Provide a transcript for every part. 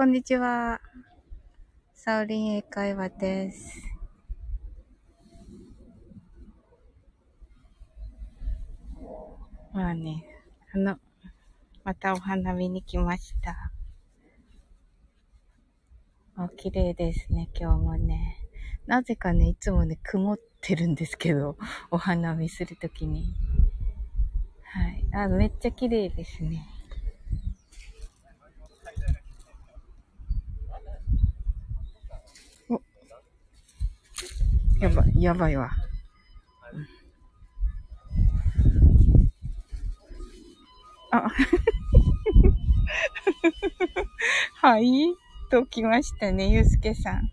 こんにちは。サオリン英会話です。まあね、あの、またお花見に来ました。あ、綺麗ですね、今日もね。なぜかね、いつもね、曇ってるんですけど、お花見するときに。はい。あ、めっちゃ綺麗ですね。やばい、やばいわ。あ、はい。と来ましたね、ゆうすけさん。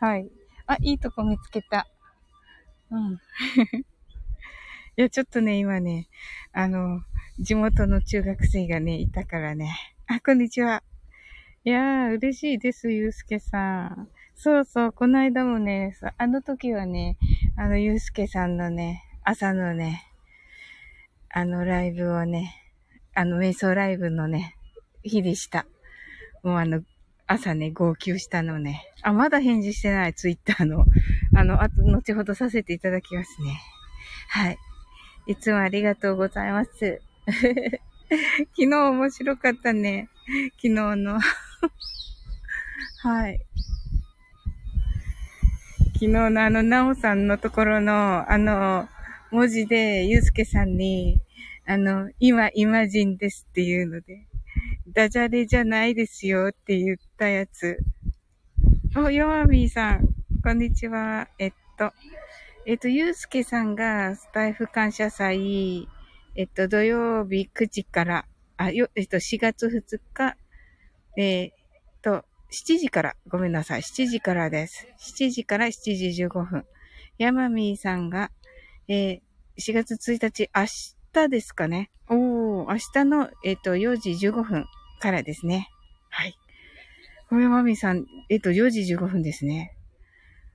はい。あ、いいとこ見つけた。うん。いや、ちょっとね、今ね、あの、地元の中学生がね、いたからね。あ、こんにちは。いやー、嬉しいです、ゆうすけさん。そうそう、この間もね、あの時はね、あの、ゆうすけさんのね、朝のね、あの、ライブをね、あの、瞑想ライブのね、日でした。もうあの、朝ね、号泣したのね。あ、まだ返事してない、ツイッターの。あの、あと、後ほどさせていただきますね。はい。いつもありがとうございます。昨日面白かったね。昨日のはい。昨日のあの、なおさんのところの、あの、文字で、ゆうすけさんに、あの、今、イマジンですっていうので、ダジャレじゃないですよって言ったやつ。お、ヨマミーさん、こんにちは。えっと、えっと、ゆうすけさんがスタイフ感謝祭、えっと、土曜日9時から、あ、よ、えっと、4月2日、えっと、7時から、ごめんなさい、7時からです。7時から7時15分。ヤマミーさんが、えー、4月1日、明日ですかね。おー、明日の、えっと、4時15分からですね。はい。これマミーさん、えっと、4時15分ですね。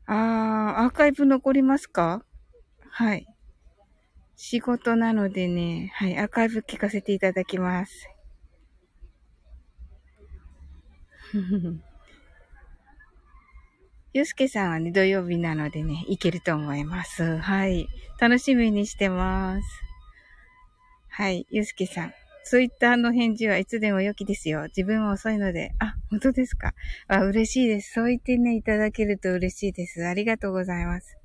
あー、アーカイブ残りますか？はい。仕事なのでね、はい、アーカイブ聞かせていただきます。ゆうすけさんはね、土曜日なのでね、行けると思います。はい。楽しみにしてます。はい、ゆうすけさん。ツイッターの返事はいつでも良きですよ。自分は遅いので。あ、本当ですかあ、嬉しいです。そう言ってね、いただけると嬉しいです。ありがとうございます。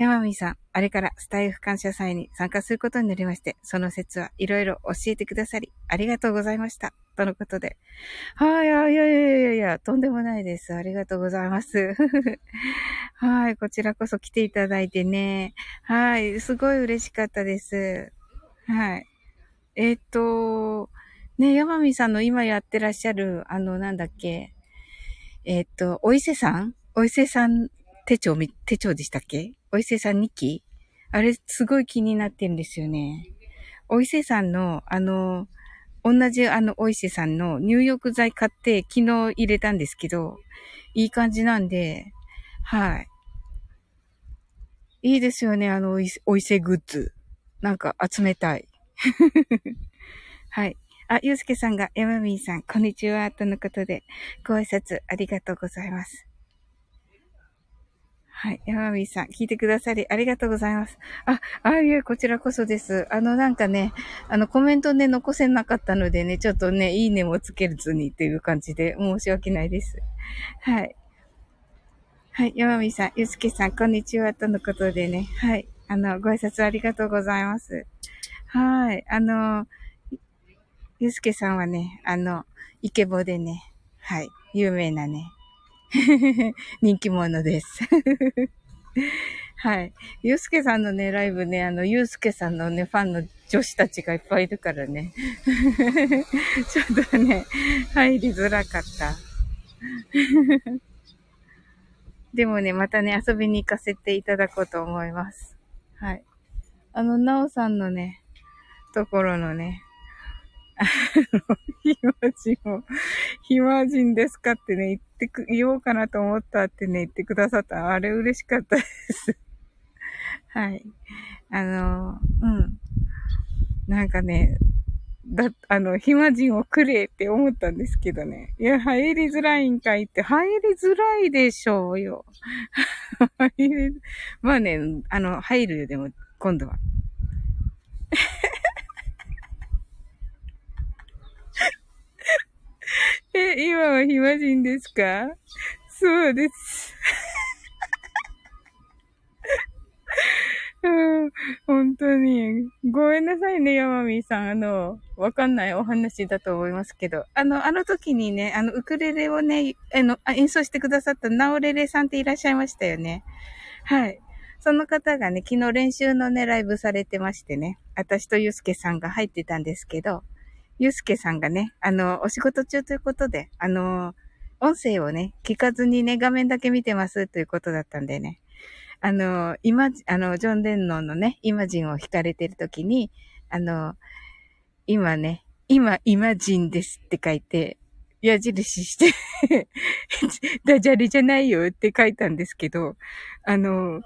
山美さん、あれからスタイフ感謝祭に参加することになりまして、その説はいろいろ教えてくださり、ありがとうございました。とのことで。はい、いやいやいやいやいや、とんでもないです。ありがとうございます。はい、こちらこそ来ていただいてね。はい、すごい嬉しかったです。はい。えっ、と、ね、山美さんの今やってらっしゃる、あの、なんだっけ、えっ、と、お伊勢さん？お伊勢さん手帳、手帳でしたっけ？お伊勢さん日記？あれ、すごい気になってるんですよね。お伊勢さんの、あの、同じあの、お伊勢さんの入浴剤買って昨日入れたんですけど、いい感じなんで、はい。いいですよね、あの、お伊勢グッズ。なんか集めたい。はい。あ、ゆうすけさんが、ヤマミーさん、こんにちは、とのことで、ご挨拶ありがとうございます。はい。ヤマミーさん、聞いてくださりありがとうございます。あ、ああいうこちらこそです。あの、なんかね、あの、コメントね、残せなかったのでね、ちょっとね、いいねもつけるずにっていう感じで申し訳ないです。はい。はい。ヤマミーさん、ゆうすけさん、こんにちは、とのことでね、はい。あの、ご挨拶ありがとうございます。はい。あの、ゆうすけさんはね、あの、イケボでね、はい、有名なね、人気者です。はい。ゆうすけさんのね、ライブね、あの、ゆうすけさんのね、ファンの女子たちがいっぱいいるからね。ちょっとね、入りづらかった。でもね、またね、遊びに行かせていただこうと思います。はい。あの、なおさんのね、ところのね、暇人を、暇人ですかってね、言ってく、言おうかなと思ったってね、言ってくださった。あれ嬉しかったですはい。あの、うん。なんかね、だ、あの、暇人をくれって思ったんですけどね。いや、入りづらいんかいって、入りづらいでしょうよ。まあね、あの、入るよ、でも、今度は。え、今は暇人ですか？そうです。本当に。ごめんなさいね、山美さん。あの、わかんないお話だと思いますけど。あの、あの時にね、あの、ウクレレをね、あの、あ演奏してくださったナオレレさんっていらっしゃいましたよね。はい。その方がね、昨日練習のね、ライブされてましてね、私とゆうすけさんが入ってたんですけど、ゆうすけさんがね、あの、お仕事中ということで、あの、音声をね、聞かずにね、画面だけ見てますということだったんでね。あの、今、あの、ジョン・デンノンのね、イマジンを弾かれてるときに、あの、今ね、今、イマジンですって書いて、矢印して ダジャレじゃないよって書いたんですけど、あの、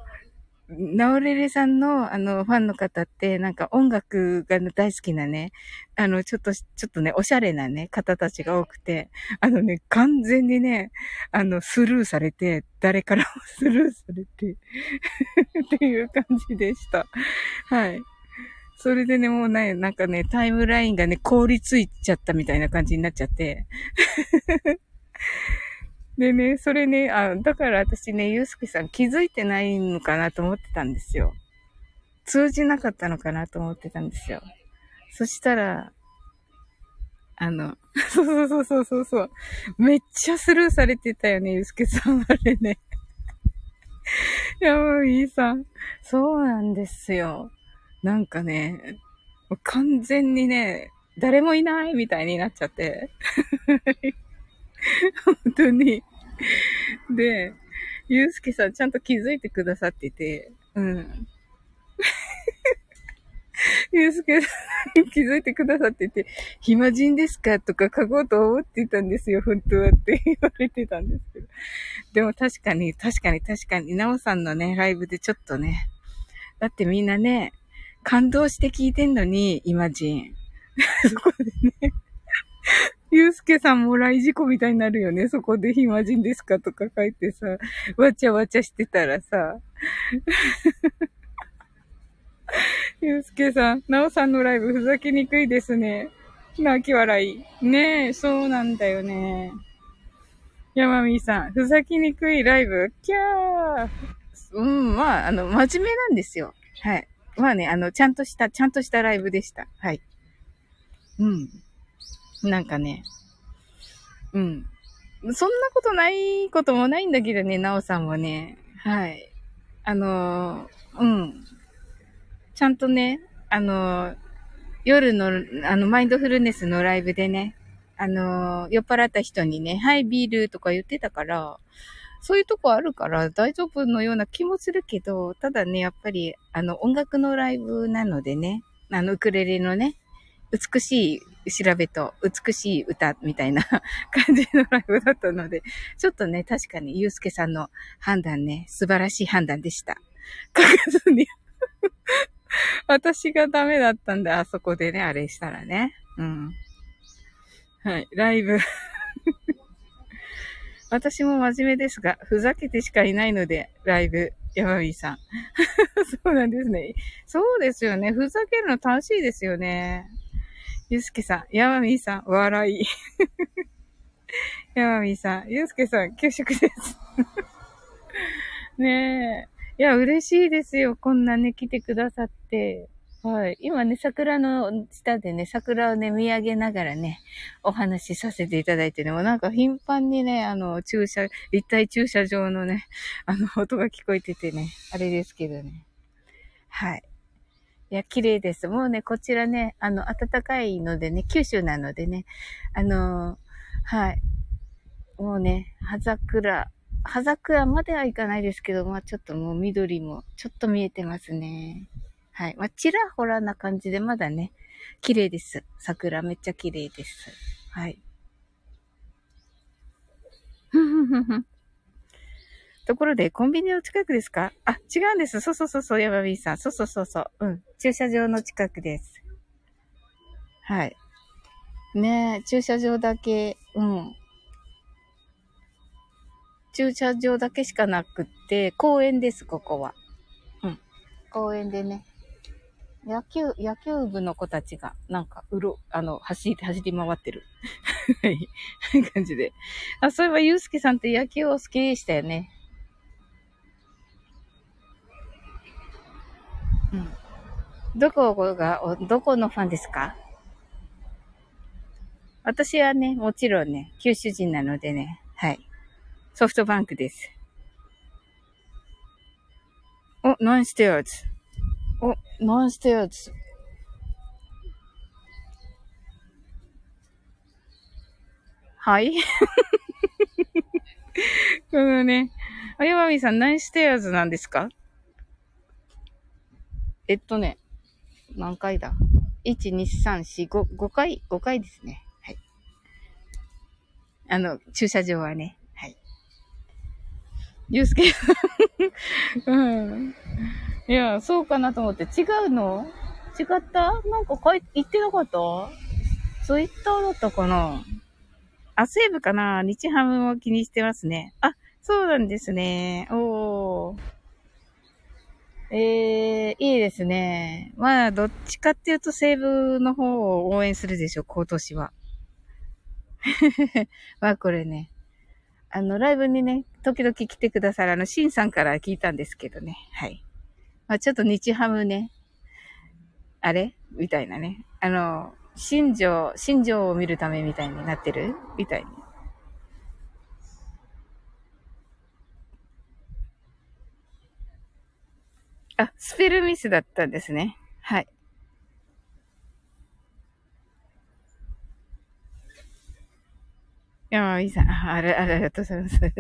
ナオレレさんの、あの、ファンの方って、なんか音楽が大好きなね、あの、ちょっと、ちょっとね、おしゃれなね、方たちが多くて、あのね、完全にね、あの、スルーされて、誰からもスルーされてっていう感じでした。はい。それでね、もうね、なんかね、タイムラインがね、凍りついちゃったみたいな感じになっちゃってでね、それね、あ、だから私ね、ゆうすけさん気づいてないのかなと思ってたんですよ。通じなかったのかなと思ってたんですよ。そしたら、あの、そうそうそうそうそう。めっちゃスルーされてたよね、ゆうすけさん、あれね。山いさん。そうなんですよ。なんかね、完全にね、誰もいないみたいになっちゃって。本当に。で、ゆうすけさんちゃんと気づいてくださってて、うん。ゆうすけさん気づいてくださってて、暇人ですか？とか書こうと思ってたんですよ、本当はって 言われてたんですけど。でも確かに、確かに確かに、なおさんのね、ライブでちょっとね、だってみんなね、感動して聞いてんのに、今人。そこでねゆうすけさんも来事故みたいになるよね。そこで暇人ですかとか書いてさ、わちゃわちゃしてたらさ。ゆうすけさん、なおさんのライブふざけにくいですね。泣き笑い。ねえ、そうなんだよね。山みーさん、ふざけにくいライブ？キャーうん、まあ、あの、真面目なんですよ。はい。まあね、あの、ちゃんとした、ちゃんとしたライブでした。はい。うん。なんかね、うん。そんなことないこともないんだけどね、なおさんはね。はい。あのうん。ちゃんとね、あの夜の、あの、マインドフルネスのライブでね、あの酔っ払った人にね、はい、ビールとか言ってたから、そういうとこあるから大丈夫のような気もするけど、ただね、やっぱり、あの、音楽のライブなのでね、あの、ウクレレのね、美しい調べと美しい歌みたいな 感じのライブだったので、ちょっとね、確かにゆうすけさんの判断ね、素晴らしい判断でした。かかずに 私がダメだったんで、あそこでね、あれしたらね。うん。はい、ライブ 私も真面目ですが、ふざけてしかいないので、ライブ、山美さん。そうなんですね。そうですよね。ふざけるの楽しいですよね。ゆうすけさん、やまみーさん、笑い。やまみーさん、ゆうすけさん、給食です。ねえ。いや、嬉しいですよ。こんなね、来てくださって。はい。今ね、桜の下でね、桜をね、見上げながらね、お話しさせていただいてね、もうなんか頻繁にね、あの、駐車、立体駐車場のね、あの、音が聞こえててね、あれですけどね。はい。いや、綺麗です。もうね、こちらね、あの、暖かいのでね、九州なのでね、あのはい。もうね、葉桜、葉桜まではいかないですけど、まあちょっともう緑もちょっと見えてますね。はい。まあちらほらな感じでまだね、綺麗です。桜めっちゃ綺麗です。はい。ふふふふ。ところで、コンビニの近くですか？あ、違うんです。そうそうそうそう、山ーさん。そうそうそうそう。うん。駐車場の近くです。はい。ねえ、駐車場だけ、うん。駐車場だけしかなくって、公園です、ここは。うん。公園でね。野球、野球部の子たちが、なんか、うろ、あの、走り、走り回ってる。はい。感じで。あ、そういえば、ゆうすけさんって野球を好きでしたよね。うん。どこが、どこのファンですか？私はね、もちろんね、九州人なのでね、はい。ソフトバンクです。お、ナインステアーズ。お、ナインステアーズ。はい このね、あやまみさん、ナインステアーズなんですか？えっとね、何回だ ?1、2、3、4、5、5回、5回ですね。はい。あの、駐車場はね。はい。ゆうすけうん。いや、そうかなと思って。違うの？違った？なんか書い、言ってなかった？ツイッターだったかな？あ、西武かな？日ハムを気にしてますね。あ、そうなんですね。おー。ええー、いいですね。まあ、どっちかっていうと西武の方を応援するでしょう、今年は。まあ、これね。あの、ライブにね、時々来てくださる、あの、シンさんから聞いたんですけどね。はい。まあ、ちょっと日ハムね、あれ？みたいなね。あの、新庄、新庄を見るためみたいになってる？みたいに。あ、スペルミスだったんですね。はい。山美さん、あれ、ありがとうございます。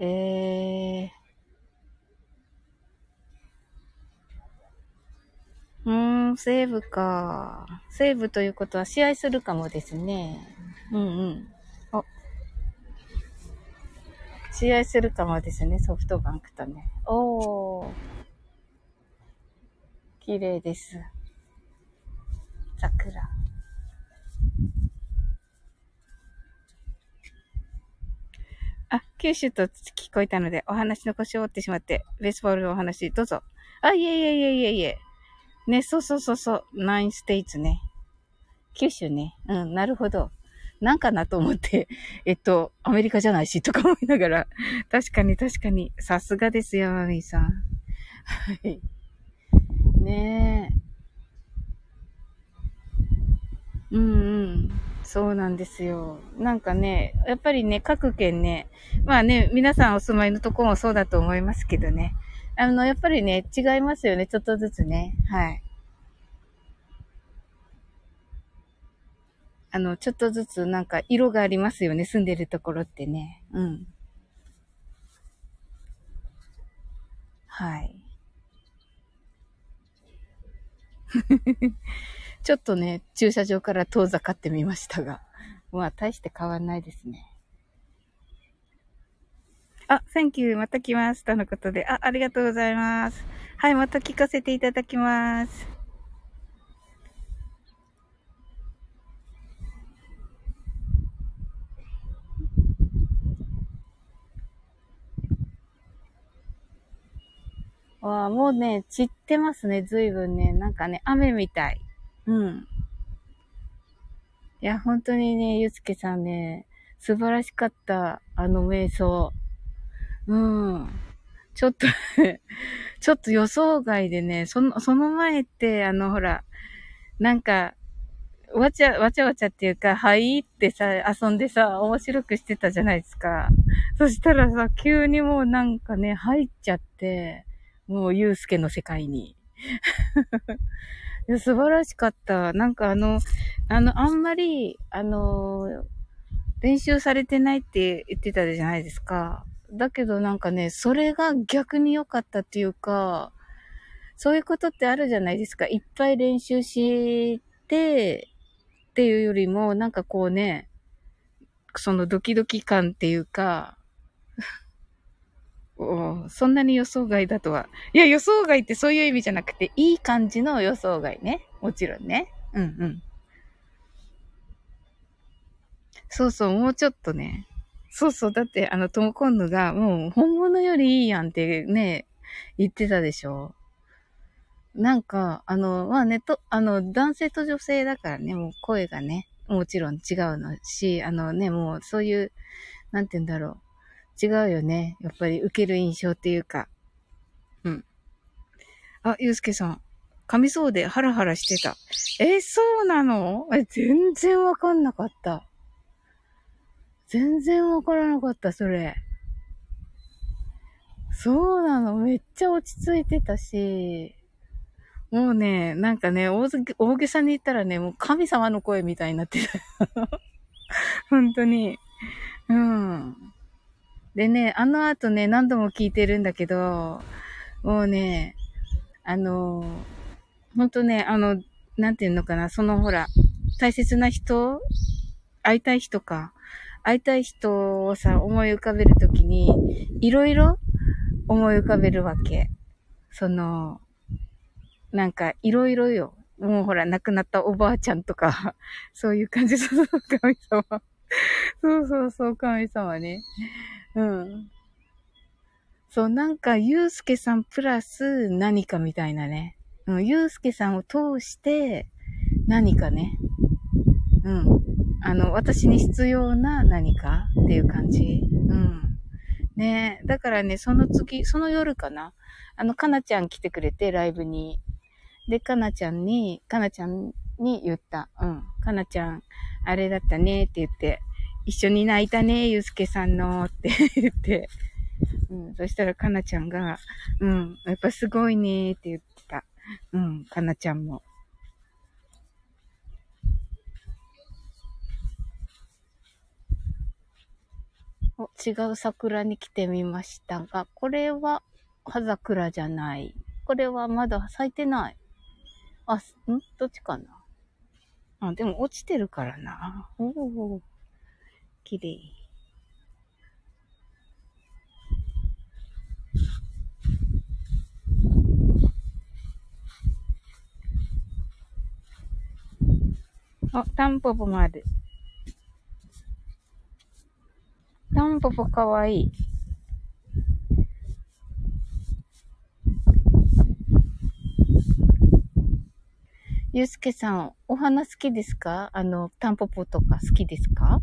えー。うーん、セーブか。セーブということは試合するかもですね。うんうん。試合するかもですね、ソフトバンクとね。おー。綺麗です。桜。あ、九州と聞こえたので、お話の腰を折ってしまって、ベースボールのお話、どうぞ。あ、いえいえいえいえいえ。ね、そうそうそうそう、ナインステイツね。九州ね。うん、なるほど。なんかなと思って、えっと、アメリカじゃないし、とか思いながら、確かに確かに、さすがですよ、マミーさん。はい。ねえ。うんうん。そうなんですよ。なんかね、やっぱりね、各県ね、まあね、皆さんお住まいのとこもそうだと思いますけどね。あの、やっぱりね、違いますよね、ちょっとずつね。はい。あの、ちょっとずつなんか色がありますよね、住んでるところってね。うん。はい。ちょっとね、駐車場から遠ざかってみましたが。まあ、大して変わんないですね。あ、Thank you. また来ます。とのことで。あ、ありがとうございます。はい、また聞かせていただきます。わあ、もうね、散ってますね、ずいぶんね。なんかね、雨みたい。うん。いや、本当にね、ゆつけさんね、素晴らしかった。あの瞑想。うん。ちょっと ちょっと予想外でね、その、その前って、あの、ほら、なんか、わちゃ、わちゃわちゃっていうか、はいってさ、遊んでさ、面白くしてたじゃないですか。そしたらさ、急にもうなんかね、入っちゃって、もう、ゆうすけの世界に。い や素晴らしかった。なんかあの、あの、あんまり、あの、練習されてないって言ってたじゃないですか。だけどなんかね、それが逆に良かったっていうか、そういうことってあるじゃないですか。いっぱい練習して、っていうよりも、なんかこうね、そのドキドキ感っていうか、そんなに予想外だとは。いや、予想外ってそういう意味じゃなくて、いい感じの予想外ね。もちろんね。うんうん。そうそう、もうちょっとね。そうそう、だって、あの、トモコンヌが、もう、本物よりいいやんってね、言ってたでしょ。なんか、あの、まあね、と、あの、男性と女性だからね、もう声がね、もちろん違うのし、あのね、もうそういう、なんて言うんだろう。違うよね。やっぱり受ける印象っていうか。うん。あ、ゆうすけさん。噛みそうでハラハラしてた。え、そうなの？え、全然わかんなかった。全然わからなかった、それ。そうなの？めっちゃ落ち着いてたし、もうね、なんかね、大大げさに言ったらね、もう神様の声みたいになってた。本当に。うん。でね、あの後ね、何度も聞いてるんだけど、もうね、あの、本当ね、あの、なんていうのかな、そのほら、大切な人会いたい人か。会いたい人をさ、思い浮かべるときに、いろいろ思い浮かべるわけ。その、なんか、いろいろよ。もうほら、亡くなったおばあちゃんとか、そういう感じ、そうそう、神様。そうそうそう、神様ね。うん。そう、なんか、ゆうすけさんプラス何かみたいなね。うん、ゆうすけさんを通して何かね。うん。あの、私に必要な何かっていう感じ。うん。ねだからね、その次、その夜かな。あの、かなちゃん来てくれて、ライブに。で、かなちゃんに、かなちゃんに言った。うん。かなちゃん、あれだったねって言って、一緒に泣いたね、ゆうすけさんのって 言って、うん。そしたらかなちゃんが、うん。やっぱすごいねって言ってた。うん。かなちゃんも。お、違う桜に来てみましたが、これは葉桜じゃない。これはまだ咲いてない。あ、ん？どっちかな？あ、でも落ちてるからな。おお、綺麗。あ、タンポポもある。タンポポかわいい。ゆうすけさん、お花好きですか？あの、タンポポとか好きですか？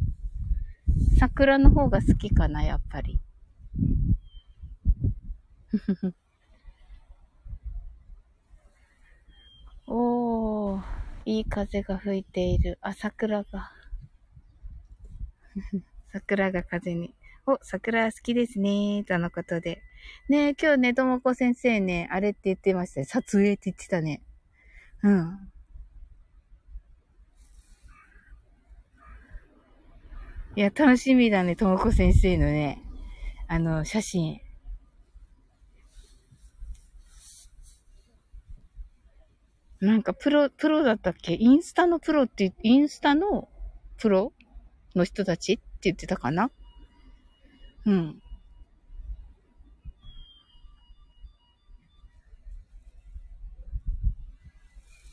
桜の方が好きかな、やっぱり。おー、いい風が吹いている。あ、桜が。桜が風に。お、桜好きですねとのことで。ね、今日ね、ともこ先生ね、あれって言ってましたよ。撮影って言ってたね。うん。いや、楽しみだね、ともこ先生のね、あの、写真。なんか、プロ、プロだったっけ？インスタのプロって、インスタのプロ？の人たち？って言ってたかな？うん。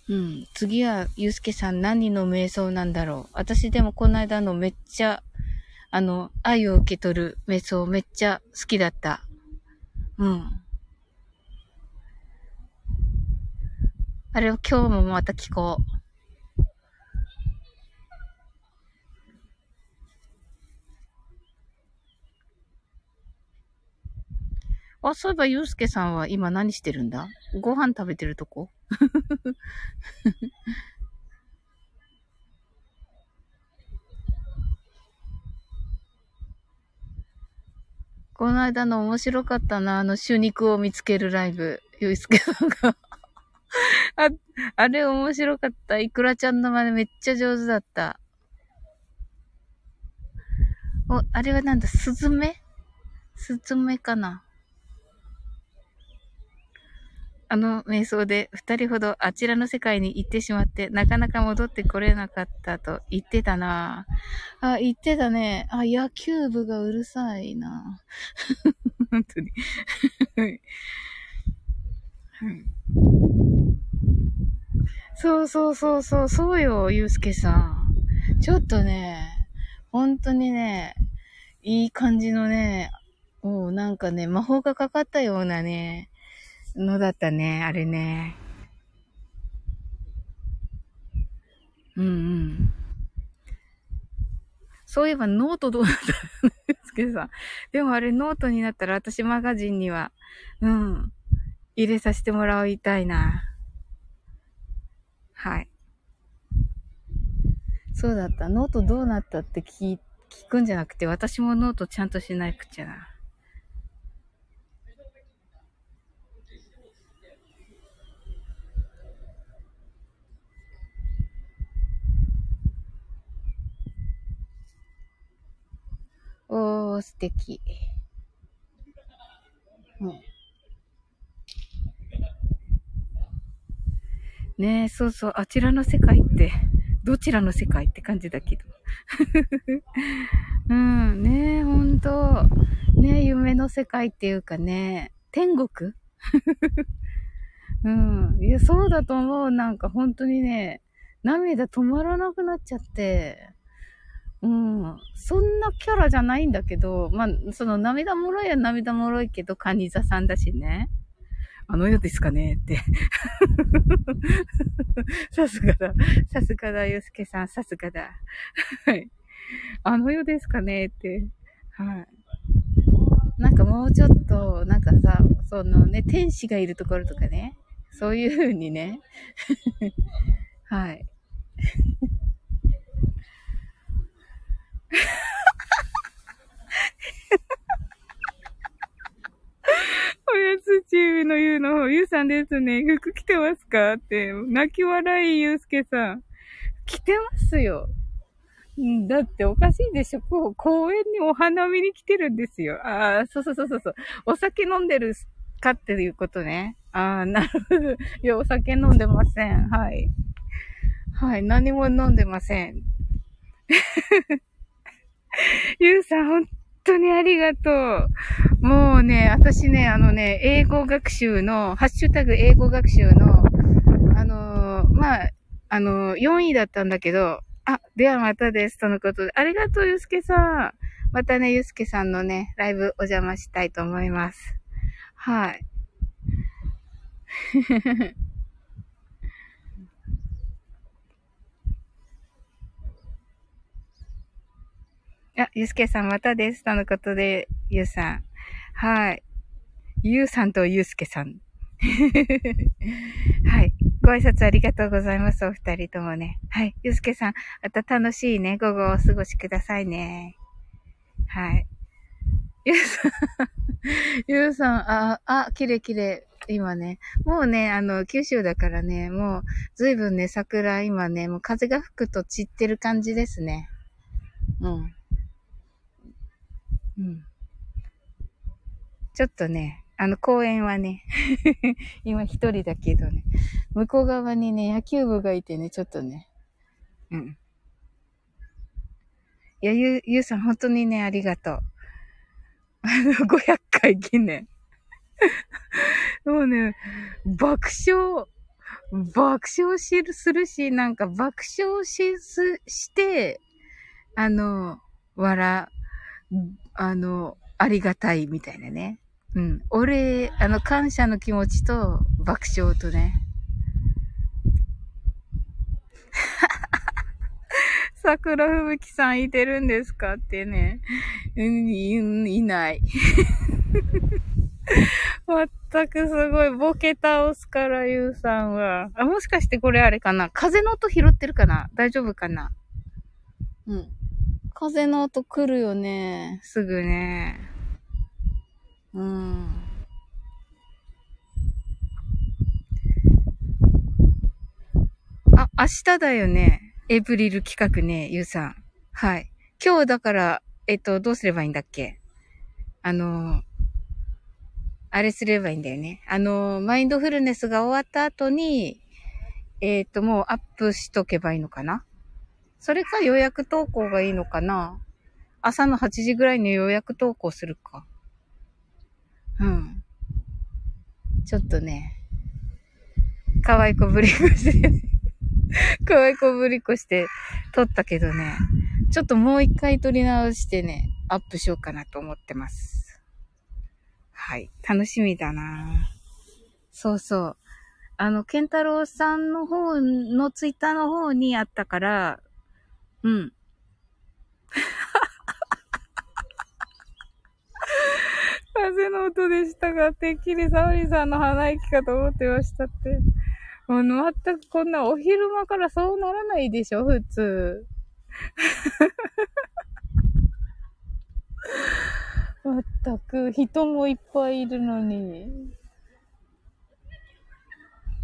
うん。次は、ゆうすけさん何の瞑想なんだろう？私でもこの間のめっちゃあの、愛を受け取る瞑想めっちゃ好きだった。うん。あれを今日もまた聞こう。あ、そういえば、ゆうすけさんは今何してるんだ？ご飯食べてるとこ？この間の面白かったな、あの、手肉を見つけるライブ。ゆいすけさんがあ、あれ面白かった。いくらちゃんの真似めっちゃ上手だった。お、あれはなんだ、スズメ？スズメかな？あの瞑想で二人ほどあちらの世界に行ってしまって、なかなか戻ってこれなかったと言ってたなあ、言ってたね。あ、野球部がうるさいな 本当に。はい。そうそうそうそう、そうよ、ゆうすけさん。ちょっとね、本当にね、いい感じのね、もうなんかね、魔法がかかったようなね、のだったね、あれね。うんうん。そういえばノートどうなったんですけどさ。でもあれノートになったら私マガジンには、うん、入れさせてもらいたいな。はい。そうだった。ノートどうなったって聞聞くんじゃなくて、私もノートちゃんとしなくちゃな。おー、素敵。うん。ねえ、そうそう、あちらの世界って、どちらの世界って感じだけど。うん、ねえ、ほんと。ねえ、夢の世界っていうかね、天国？うん。いや、そうだと思う。なんか本当にね、涙止まらなくなっちゃって。うん。そんなキャラじゃないんだけど、まあ、その涙もろいは涙もろいけど、カニ座さんだしね。あの世ですかねって。さすがだ。さすがだ、ゆうすけさん。さすがだ。はい。あの世ですかねって。はい。なんかもうちょっと、なんかさ、そのね、天使がいるところとかね。そういう風にね。はい。おやつチームのゆうの方、ゆうさんですね。服着てますか？って、泣き笑いゆうすけさん。着てますよ。だっておかしいでしょ。こう、公園にお花見に来てるんですよ。ああ、そうそうそうそう。お酒飲んでるかっていうことね。ああ、なるほど。いや、お酒飲んでません。はい。はい、何も飲んでません。ゆうさん、本当にありがとう。もうね、私ね、あのね、英語学習の、ハッシュタグ英語学習の、あのー、まあ、あのー、4位だったんだけど、あ、ではまたです。とのことで。ありがとう、ゆうすけさん。またね、ゆうすけさんのね、ライブお邪魔したいと思います。はい。あ、ゆうすけさんまたです。とのことで、ゆうさん。はい。ゆうさんとゆうすけさん。はい。ご挨拶ありがとうございます。お二人ともね。はい。ゆうすけさん、また楽しいね、午後をお過ごしくださいね。はい。ゆうさん、ゆうさん、あ、あ、きれいきれい。今ね、もうね、あの、九州だからね、もう、ずいぶんね、桜、今ね、もう風が吹くと散ってる感じですね。うん。うん。ちょっとね、あの公園はね 今一人だけどね、向こう側にね、野球部がいてね、ちょっとね、うん。いや、ゆ、ゆうさん本当にね、ありがとう。あの、500回記念 もうね、爆笑、爆笑しるするし、なんか爆笑し、す、して、あの、笑、あの、ありがたいみたいなね。うん。お礼、あの、感謝の気持ちと爆笑とね。桜吹雪さんいてるんですかってね。うん、いな、いない。全くすごいボケ倒すから、ゆうさんは。あ、もしかしてこれあれかな？風の音拾ってるかな？大丈夫かな？うん。風の音来るよね。すぐね。うん。あ、明日だよね。エイプリル企画ね、ゆうさん。はい。今日だから、えっと、どうすればいいんだっけ？あの、あれすればいいんだよね。あの、マインドフルネスが終わった後に、えっ、と、もうアップしとけばいいのかな？それか予約投稿がいいのかな？朝の8時ぐらいに予約投稿するか。うん。ちょっとね、可愛い子ぶりこしてね 可愛い子ぶりこして撮ったけどね、ちょっともう一回撮り直してね、アップしようかなと思ってます。はい。楽しみだなそうそう。あの、ケンタロウさんの方のツイッターの方にあったから、うん。風の音でしたが、てっきりサオリさんの鼻息かと思ってましたって。もう全くこんなお昼間からそうならないでしょ、普通。まったく、人もいっぱいいるのに。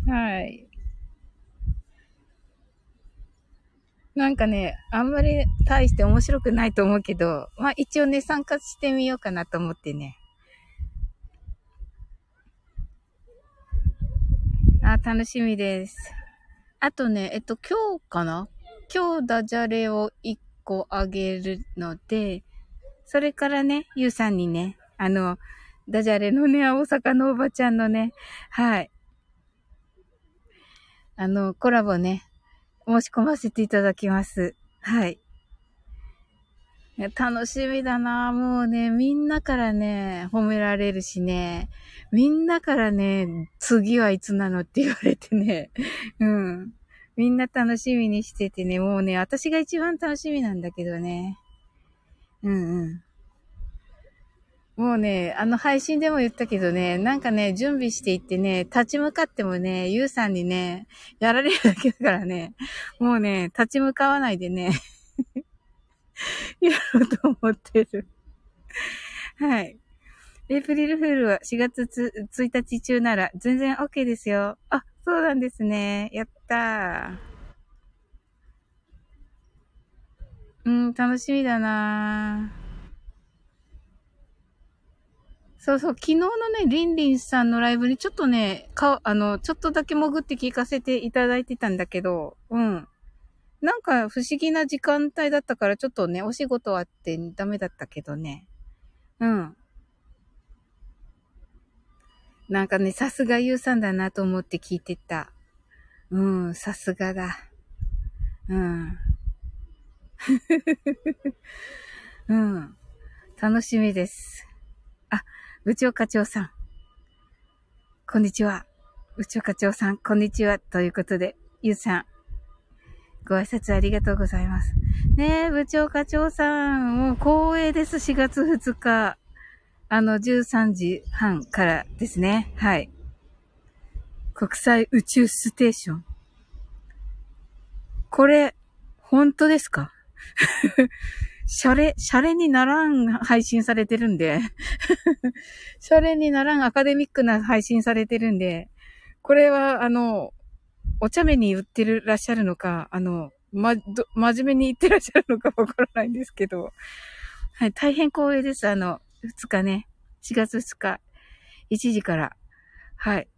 はい。なんかね、あんまり大して面白くないと思うけど、まあ一応ね、参加してみようかなと思ってね。あ、楽しみです。あとね、えっと、今日かな？今日ダジャレを1個あげるので、それからね、ゆうさんにね、あの、ダジャレのね、大阪のおばちゃんのね、はい。あの、コラボね、申し込ませていただきます。はい。楽しみだなもうね、みんなからね、褒められるしね、みんなからね、次はいつなのって言われてね、うん。みんな楽しみにしててね、もうね、私が一番楽しみなんだけどね。うんうん。もうね、あの配信でも言ったけどね、なんかね、準備していってね、立ち向かってもね、ゆうさんにね、やられるだけだからね、もうね、立ち向かわないでねやろうと思ってるはい。エイプリルフールは4月1日中なら全然 OK ですよ。あ、そうなんですね。やったー。うん、楽しみだなーそうそう、昨日のね、リンリンさんのライブにちょっとね、か、あの、ちょっとだけ潜って聞かせていただいてたんだけど、うん。なんか不思議な時間帯だったからちょっとね、お仕事あってダメだったけどね。うん。なんかね、さすがゆうさんだなと思って聞いてた。うん、さすがだ。うん。うん。楽しみです。あ、部長課長さん。こんにちは。部長課長さん、こんにちは。ということで、ゆうさん、ご挨拶ありがとうございます。ねえ、部長課長さん、もう光栄です。4月2日。あの、13時半からですね。はい。国際宇宙ステーション。これ、本当ですか？シャレ、シャレにならん配信されてるんで。シャレにならんアカデミックな配信されてるんで、これは、あの、お茶目に言ってるらっしゃるのか、あの、ま、ど、真面目に言ってらっしゃるのか わからないんですけど、はい、大変光栄です。あの、2日ね、4月2日、1時から、はい。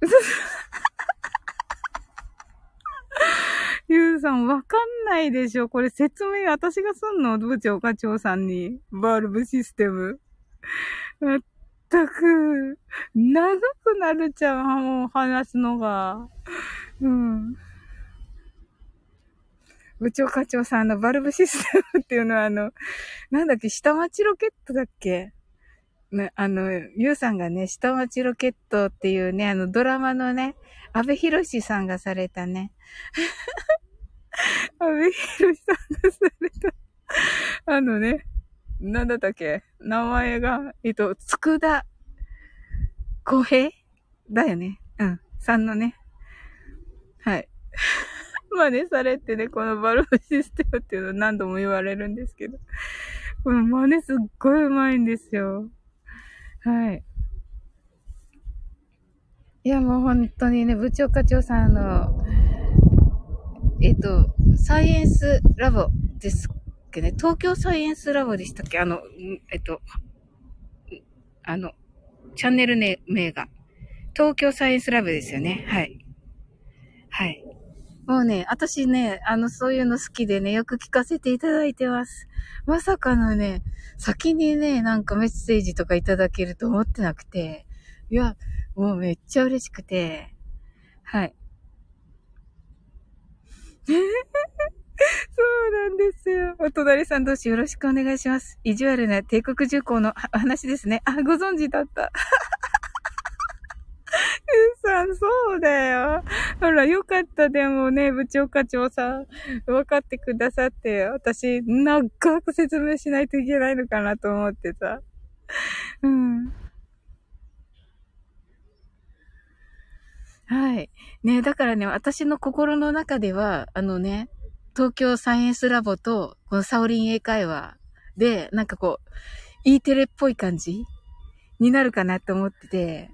ゆうさん、わかんないでしょこれ説明私がすんの？部長課長さんに。バルブシステム。まったく、長くなるじゃん、もう話すのが。うん。部長課長さんのバルブシステムっていうのはあの、なんだっけ、下町ロケットだっけ？ね、あの、ゆうさんがね、下町ロケットっていうね、あのドラマのね、安部博さんがされたね。安部博さんがされた。あのね、なんだったっけ？名前が、えっと、つくだ、こへ？だよね。うん。さんのね。はい。真似されてね、このバルーンシステムっていうの何度も言われるんですけど。この真似すっごい上手いんですよ。はい。いや、もう本当にね、部長課長さんの、えっ、と、サイエンスラボですっけね、東京サイエンスラボでしたっけ？あの、えっと、あの、チャンネル名が。東京サイエンスラボですよね。はい。はい。もうね、私ね、あの、そういうの好きでね、よく聞かせていただいてます。まさかのね、先にね、なんかメッセージとかいただけると思ってなくて、いや、もうめっちゃ嬉しくて、はい。そうなんですよ。お隣さん同士よろしくお願いします。意地悪な帝国重工の話ですね。あ、ご存知だった。うさん、そうだよ。ほら、よかった。でもね、部長課長さん、分かってくださって、私、長く説明しないといけないのかなと思ってた。うん。はい。ね、だからね、私の心の中では、あのね、東京サイエンスラボと、このサオリン英会話で、なんかこう、E テレっぽい感じになるかなって思ってて、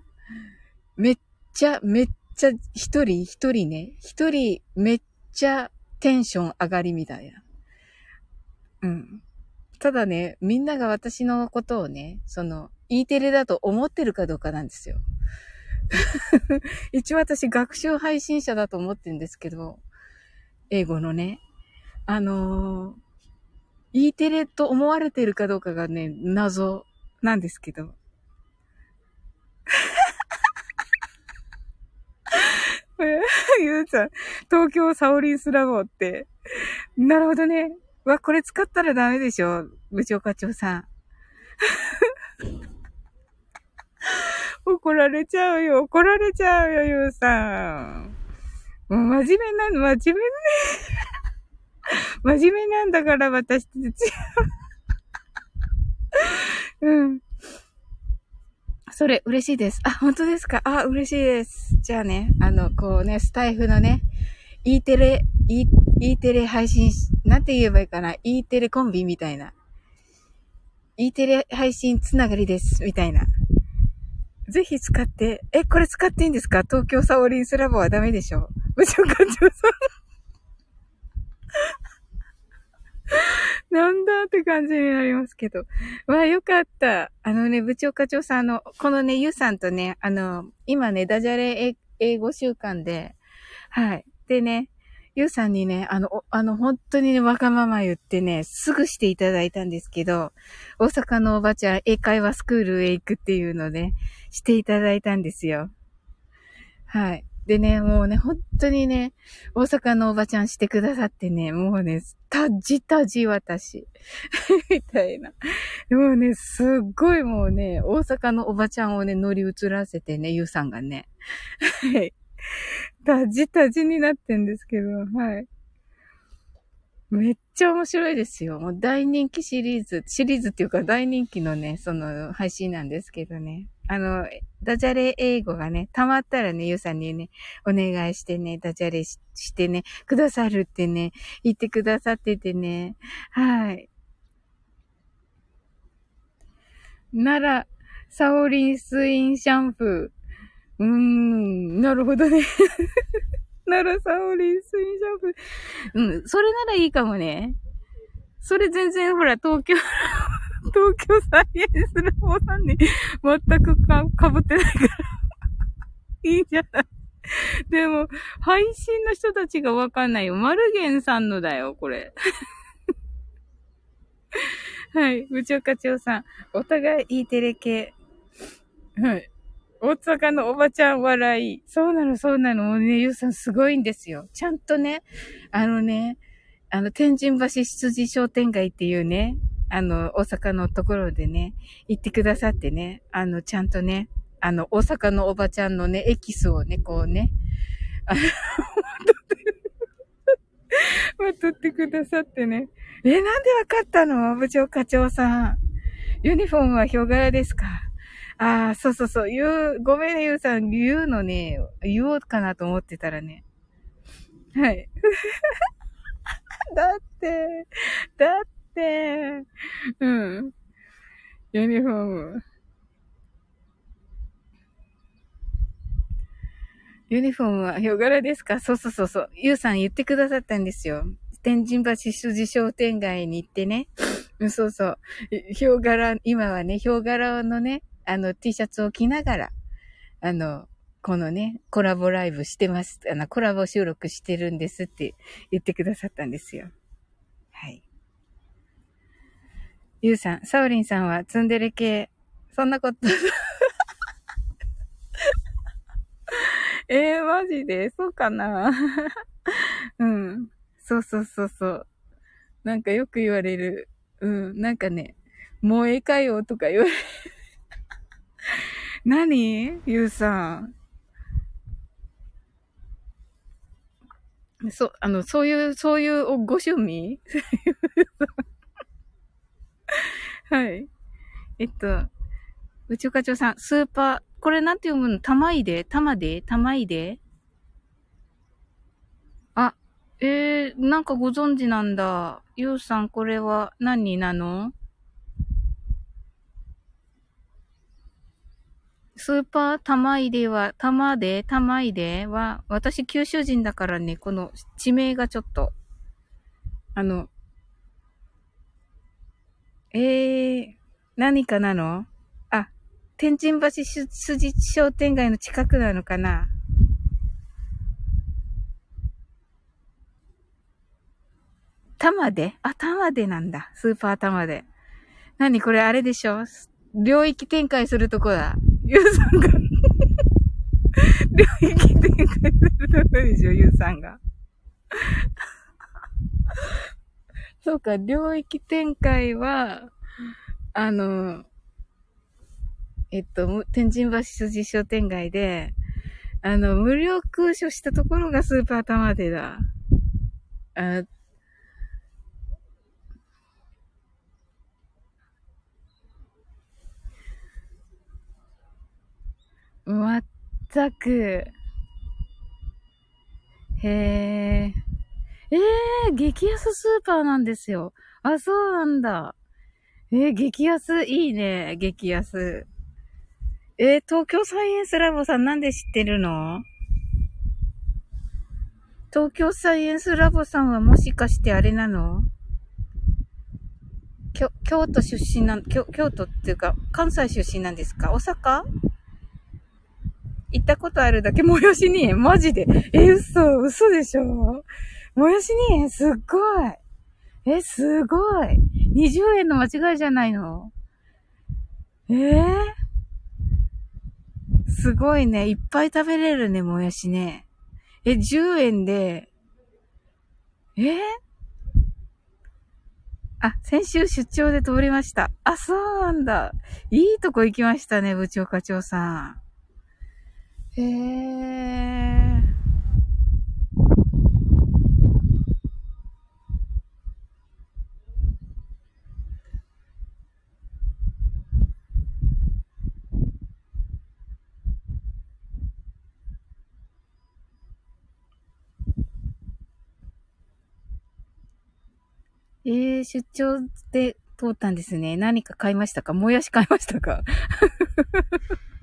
めっちゃ、めっちゃ、一人、一人ね、一人、めっちゃテンション上がりみたいな。うん。ただね、みんなが私のことをね、その、E テレだと思ってるかどうかなんですよ。一応私学習配信者だと思ってるんですけど、英語のね。あのー、E テレと思われてるかどうかがね、謎なんですけど。ゆうちゃん、東京サオリンスラボって。なるほどね。わ、これ使ったらダメでしょ部長課長さん。怒られちゃうよ。怒られちゃうよ、ゆうさん。もう真面目なの、真面目ね。真面目なんだから、私たち。うん。それ、嬉しいです。あ、本当ですか？あ、嬉しいです。じゃあね、あの、こうね、スタイフのね、E テレ、E、E テレ配信し、なんて言えばいいかな ?E テレコンビみたいな。E テレ配信つながりです、みたいな。ぜひ使って、え、これ使っていいんですか？東京サオリンスラボはダメでしょ部長課長さんなんだって感じになりますけど。わあ、よかった。あのね、部長課長さん、あの、このね、ゆうさんとね、あの、今ね、ダジャレ英語習慣で、はい。でね、ゆうさんにね、あの、あの、本当にね、わがまま言ってね、すぐしていただいたんですけど、大阪のおばちゃん、英会話スクールへ行くっていうのね、していただいたんですよ。はい。でね、もうね、本当にね、大阪のおばちゃんしてくださってね、もうね、たじたじ私。みたいな。もうね、すっごいもうね、大阪のおばちゃんをね、乗り移らせてね、ゆうさんがね。はい。たじたじになってんですけど、はい。めっちゃ面白いですよ。もう大人気シリーズ、シリーズっていうか大人気のね、その配信なんですけどね。あの、ダジャレ英語がね、溜まったらね、ゆうさんにね、お願いしてね、ダジャレしてね、くださるってね、言ってくださっててね、はい。なら、サオリンスインシャンプー。うーん、なるほどね。ならサオリンスインシャンプー。うん、それならいいかもね。それ全然ほら、東京 東京サイエンスラボさんに全くか、かぶってないから いいじゃない。でも、配信の人たちがわかんないよ。マルゲンさんのだよ、これ。はい。部長課長さん。お互いいいテレ系。はい。大阪のおばちゃん笑い。そうなの、そうなの。もうね、ゆうさんすごいんですよ。ちゃんとね、あのね、あの、天神橋羊商店街っていうね、あの、大阪のところでね、行ってくださってね、あの、ちゃんとね、あの、大阪のおばちゃんのね、エキスをね、こうね、あの、まとってくださってね。え、なんでわかったの？部長課長さん。ユニフォームはヒョウ柄ですか？ああ、そうそうそう。言う、ごめんね、ゆうさん。言うのね、言おうかなと思ってたらね。はい。だって、だって、うん。ユニフォーム。ユニフォームはヒョウ柄ですか？そうそうそうそう。ゆうさん言ってくださったんですよ。天神橋筋商店街に行ってね。うん、そうそう。ヒョウ柄、今はね、ヒョウ柄のね、あの T シャツを着ながら、あの、このね、コラボライブしてます。あの、コラボ収録してるんですって言ってくださったんですよ。はい。ゆうさん、サオリンさんはツンデレ系。そんなこと。えー、マジで？そうかな？うん。そうそうそうそう。なんかよく言われる。うん。なんかね、もうええかよとか言われる。何？ゆうさん。そ、あの、そういう、そういうご趣味？はい。えっと、宇宙課長さん、スーパー、これなんて読むの？玉いで？玉で？玉いで？あ、えー、なんかご存知なんだ。ゆうさん、これは何なの？スーパー玉入れは、玉で、玉入れは、私九州人だからね、この地名がちょっと、あの、えー、何かなの？あ、天神橋筋商店街の近くなのかな？玉で？あ、玉でなんだ。スーパー玉で。何これあれでしょ？領域展開するとこだ。ゆうさんが領域展開するとこでしょ、ゆうさんが。そうか、領域展開は、あの、えっと、天神橋筋商店街で、あの、無料空所したところがスーパー玉手だ。あまったく。へえ。ええー、激安スーパーなんですよ。あ、そうなんだ。えー、激安いいね。激安。えー、東京サイエンスラボさんなんで知ってるの？東京サイエンスラボさんはもしかしてあれなの？京都出身なん、京都っていうか、関西出身なんですか？大阪？行ったことあるだけ、もやし2円マジで。え、嘘、嘘でしょ？もやし2円すっごい。え、すごい。20円の間違いじゃないの？え？ー、すごいね。いっぱい食べれるね、もやしね。え、10円で、え？ー、あ、先週出張で通りました。あ、そうなんだ。いいとこ行きましたね、部長課長さん。へえ。えー、出張で通ったんですね。何か買いましたか？もやし買いましたか？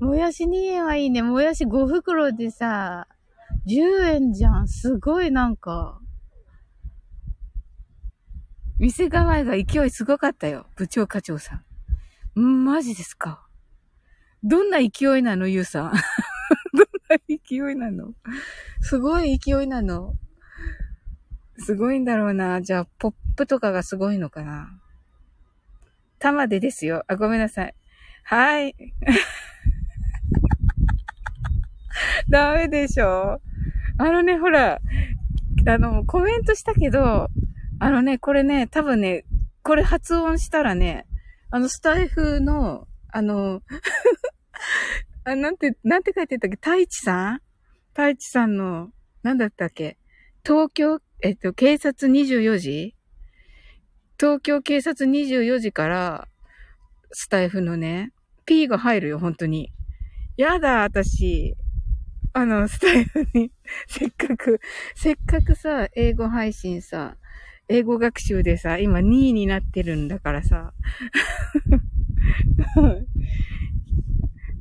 もやし2円はいいね。もやし5袋でさ、10円じゃん。すごいなんか。店構えが勢いすごかったよ。部長課長さん。んマジですか。どんな勢いなのゆうさん。どんな勢いなのすごい勢いなのすごいんだろうな。じゃあ、ポップとかがすごいのかな。玉でですよ。あ、ごめんなさい。はい。ダメでしょ。あのね、ほら、あの、コメントしたけど、あのね、これね、多分ね、これ発音したらね、あの、スタイフの、あの、あ、なんて、なんて書いてたっけ？太一さん？太一さんの、なんだったっけ？東京、えっと、警察24時？東京警察24時から、スタイフのね、P が入るよ、本当に。やだ、私。あの、スタイルに、せっかく、せっかくさ、英語配信さ、英語学習でさ、今2位になってるんだからさ。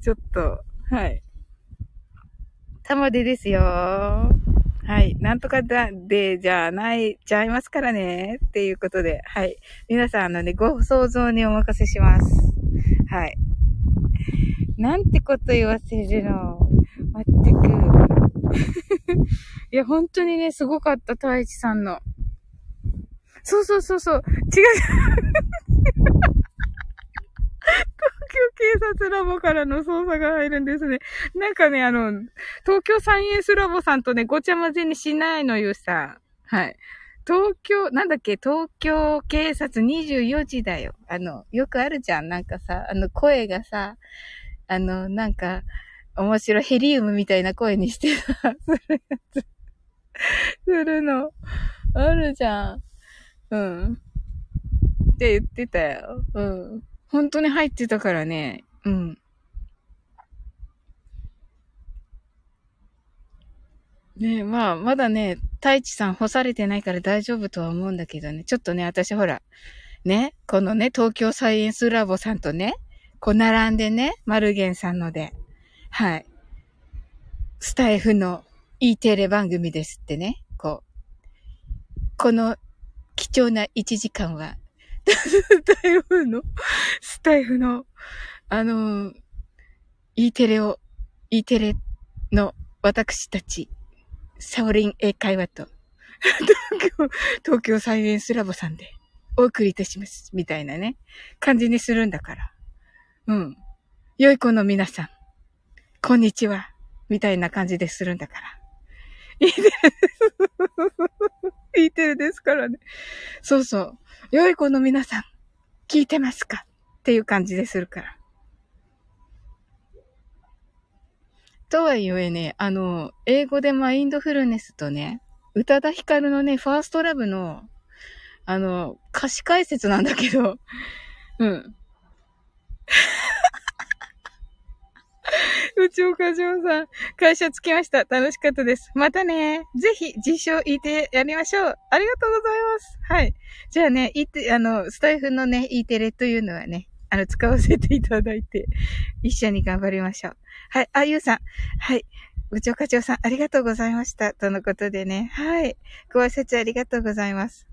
ちょっと、はい。玉でですよ。はい。なんとかだ、で、じゃない、ちゃいますからね。っていうことで、はい。皆さん、あのね、ご想像にお任せします。はい。なんてこと言わせるの。まったく。いや、本当にね、すごかった、太一さんの。そうそうそうそう。違う。東京警察ラボからの捜査が入るんですね。なんかね、あの、東京サイエンスラボさんとね、ごちゃ混ぜにしないのよさ。はい。東京、なんだっけ、東京警察24時だよ。あの、よくあるじゃん。なんかさ、あの、声がさ、あの、なんか、面白いヘリウムみたいな声にしてさ、するやつ、するの。あるじゃん。うん。って言ってたよ。うん。本当に入ってたからね。うん。ねまあ、まだね、太一さん干されてないから大丈夫とは思うんだけどね。ちょっとね、私ほら、ね、このね、東京サイエンスラボさんとね、こう並んでね、マルゲンさんので、はい。スタイフの E テレ番組ですってね、こう、この貴重な1時間は、スタイフの、スタイフの、あの、E テレを、E テレの私たち、サオリン英会話と、東京、東京サイエンスラボさんでお送りいたします。みたいなね、感じにするんだから。うん。良い子の皆さん、こんにちは。みたいな感じでするんだから。いいてる。いいてるですからね。そうそう。良い子の皆さん、聞いてますか？っていう感じでするから。とはいえね、あの、英語でマインドフルネスとね、宇多田ヒカルのね、ファーストラブの、あの、歌詞解説なんだけど、うん。内岡城さん、会社着きました。楽しかったです。またね、ぜひ実証いてやりましょう。ありがとうございます。はい。じゃあね、いて、あの、スタイフのね、E テレというのはね、あの、使わせていただいて、一緒に頑張りましょう。はい。あ、ゆうさん。はい。部長課長さん、ありがとうございました。とのことでね。はい。ご挨拶ありがとうございます。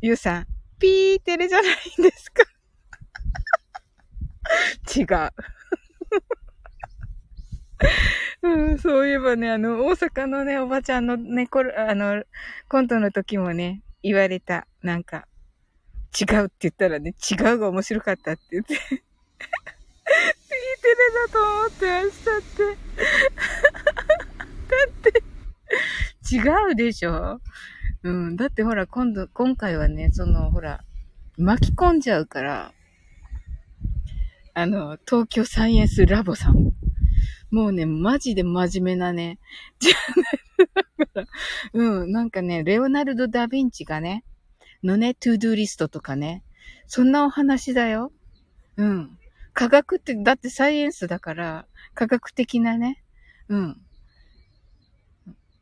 ゆうさん、ピーテレじゃないんですか？違う。うん、そういえばね、あの、大阪のね、おばちゃんのね、これ、あの、コントの時もね、言われた。なんか、違うって言ったらね、違うが面白かったって言って。ピーテレだと思ってましたって。だって、違うでしょ？うん。だってほら、今度、今回はね、その、ほら、巻き込んじゃうから、あの、東京サイエンスラボさんもうね、マジで真面目なね、チャンネル、うん、なんかね、レオナルド・ダ・ヴィンチがね、のね、 ToDoリストとかね、そんなお話だよ。うん。科学って、だってサイエンスだから、科学的なね、うん。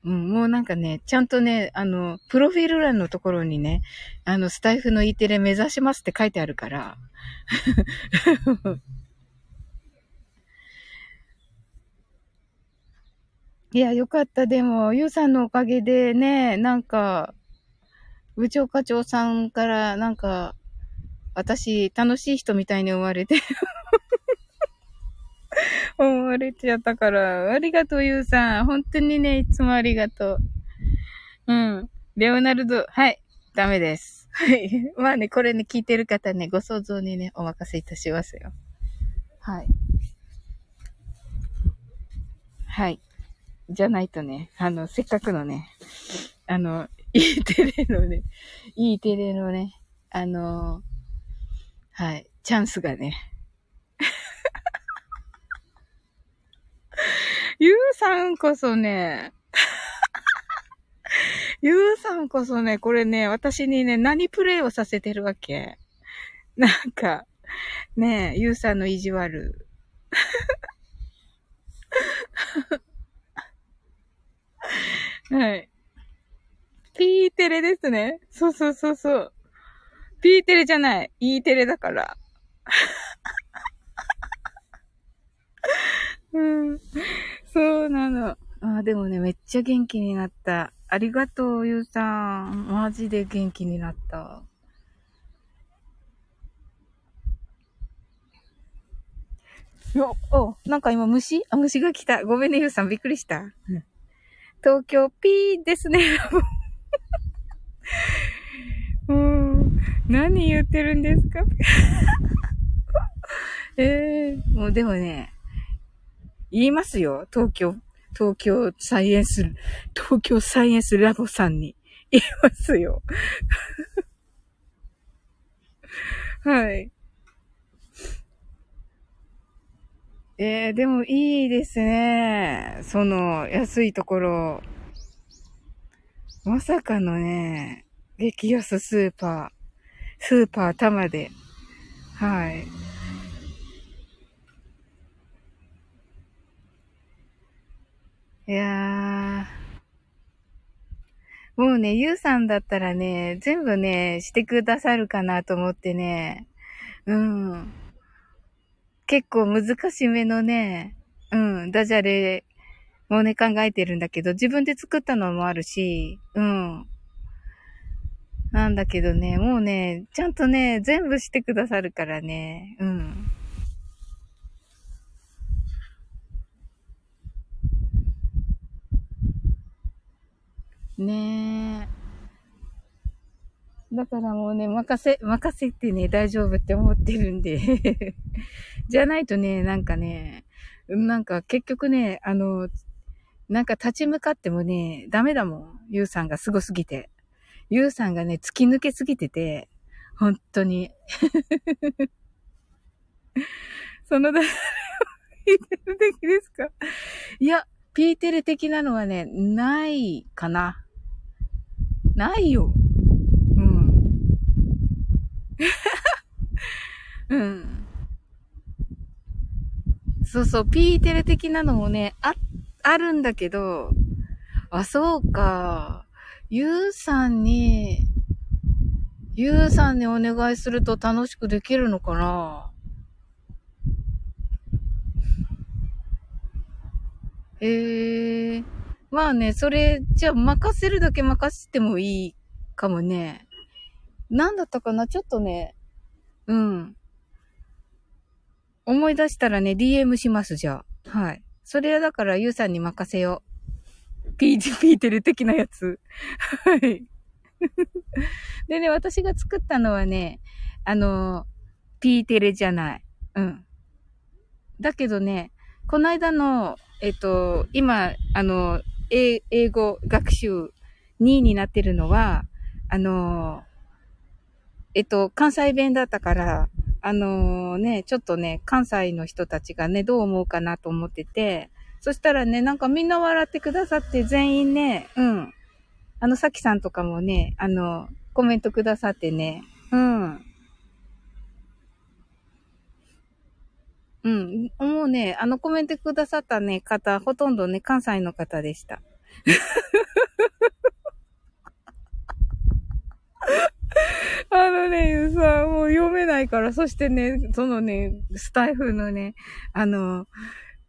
うん、もうなんかね、ちゃんとね、あの、プロフィール欄のところにね、あの、スタイフの E テレ目指しますって書いてあるから。いや、よかった。でも、ゆうさんのおかげでね、なんか、部長課長さんから、なんか、私、楽しい人みたいに思われて 思われちゃったから、ありがとう、ゆうさん。本当にね、いつもありがとう。うん。レオナルド、はい。ダメです。はい。まあね、これね、聞いてる方ね、ご想像にね、お任せいたしますよ。はい。はい。じゃないとね、あの、せっかくのね、あの、いいテレのね、いいテレのね、あの、はい、チャンスがね。ゆうさんこそね、ゆうさんこそね、これね、私にね、何プレイをさせてるわけなんか、ね、ゆうさんの意地悪。はい。ピーテレですね。そうそうそうそう。ピーテレじゃない。E テレだから。うん。そうなの。あ、でもね、めっちゃ元気になった。ありがとう、ゆうさん。マジで元気になった。お、お、なんか今虫？あ、虫が来た。ごめんね、ゆうさん。びっくりした。うん東京ピーですね。うん。何言ってるんですか？え えー、もうでもね、言いますよ。東京、東京サイエンス、東京サイエンスラボさんに。言いますよ。はい。えー、でもいいですね。その、安いところ。まさかのね、激安スーパー、スーパー玉で。はい。いやー。もうね、ゆうさんだったらね、全部ね、してくださるかなと思ってね。うん。結構難しめのね、うん、ダジャレもね考えてるんだけど、自分で作ったのもあるし、うん。なんだけどね、もうね、ちゃんとね、全部してくださるからね、うん。ねえ。だからもうね、任せ、任せてね、大丈夫って思ってるんで じゃないとね、なんかね、なんか結局ね、あの、なんか立ち向かってもね、ダメだもん。ゆうさんがすすぎて。ゆうさんがね、突き抜けすぎてて、本当に。そのだ、ピーテル的ですか？いや、ピーテル的なのはね、ないかな。ないよ。うん。そうそう、ピーテレ的なのもね、あ、あるんだけど、あ、そうか。ゆうさんに、ゆうさんにお願いすると楽しくできるのかなええー、まあね、それ、じゃあ任せるだけ任せてもいいかもね。なんだったかな？ちょっとね、うん。思い出したらね、DM します、じゃあ。はい。それはだから、ゆうさんに任せよう。ピーチピーテル的なやつ。はい。でね、私が作ったのはね、あの、ピーテレじゃない。うん。だけどね、この間の、えっと、今、あの、英語学習2位になってるのは、あの、えっと、関西弁だったから、あのー、ね、ちょっとね、関西の人たちがね、どう思うかなと思ってて、そしたらね、なんかみんな笑ってくださって全員ね、うん。あの、さきさんとかもね、あの、コメントくださってね、うん。うん。もうね、あのコメントくださったね、方、ほとんどね、関西の方でした。あのね、さ、もう読めないから、そしてね、そのね、スタイフのね、あの、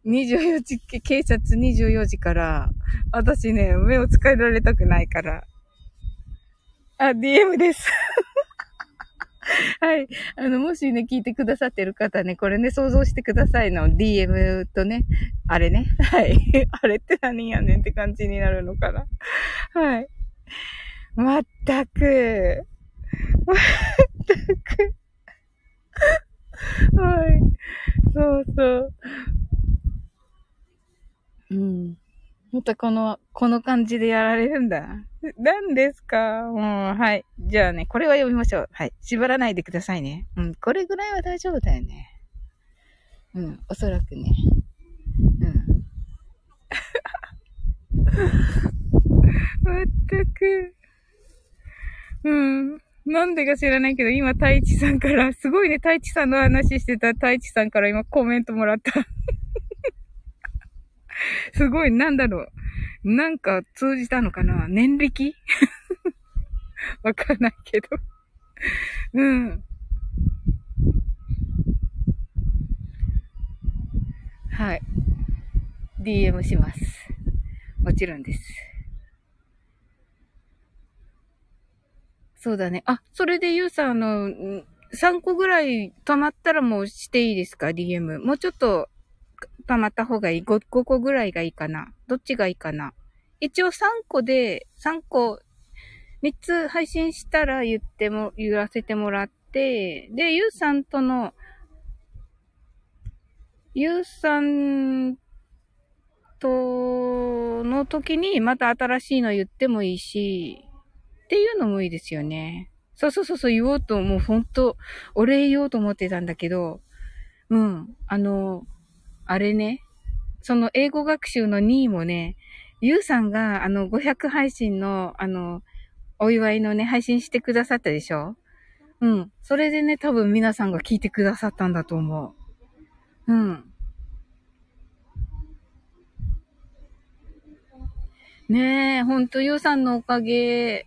24時、警察24時から、私ね、目を使えられたくないから。あ、DM です。はい。あの、もしね、聞いてくださってる方ね、これね、想像してくださいの。DM とね、あれね。はい。あれって何やねんって感じになるのかな。はい。まったく。まったく。はい。そうそう。うん。またこの、この感じでやられるんだ。何ですか？もう、はい。じゃあね、これは読みましょう。はい。縛らないでくださいね。うん。これぐらいは大丈夫だよね。うん。おそらくね。うん。まったく。うん。なんでか知らないけど、今、太一さんから、すごいね、太一さんの話してた太一さんから今コメントもらった。すごい、なんだろう。なんか通じたのかな？年力 わかんないけどうん。はい。DM します。もちろんです。そうだね。あ、それでゆうさん、あの、3個ぐらい溜まったらもうしていいですか ?DM。もうちょっと、貯まった方がいい 5, ?5 個ぐらいがいいかなどっちがいいかな？一応3個で、3個、3つ配信したら言っても、言わせてもらって、で、ゆうさんとの、ゆうさんとの時にまた新しいの言ってもいいし、っていうのもいいですよね。そうそうそうそう言おうと、もうほんと、お礼言おうと思ってたんだけど、うん、あの、あれね、その英語学習の2位もね、ゆうさんがあの500配信のあの、お祝いのね、配信してくださったでしょ？うん。それでね、多分皆さんが聞いてくださったんだと思う。うん。ねえ、ほんと、ゆうさんのおかげ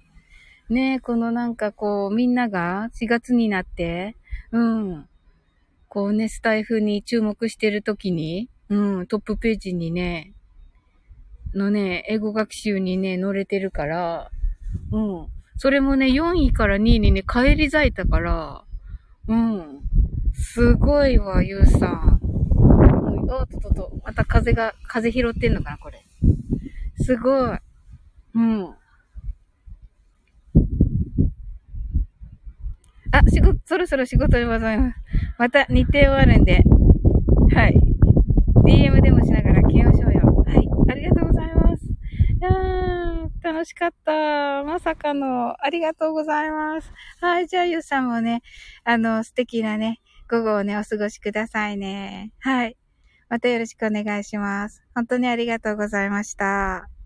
ねえ、このなんかこう、みんなが4月になって、うん。こうね、スタイフに注目してるときに、うん、トップページにね、のね、英語学習にね、乗れてるから、うん。それもね、4位から2位にね、帰り咲いたから、うん。すごいわ、ゆうさん。おっとっとっと、また風が、風拾ってんのかな、これ。すごい。うん。あ、仕事、そろそろ仕事でございます。また日程終わるんで、はい。DM でもしながら起用しようよ。はい。ありがとうございます。いやー、楽しかった。まさかの、ありがとうございます。はい。じゃあ、ゆうさんもね、あの、素敵なね、午後をね、お過ごしくださいね。はい。またよろしくお願いします。本当にありがとうございました。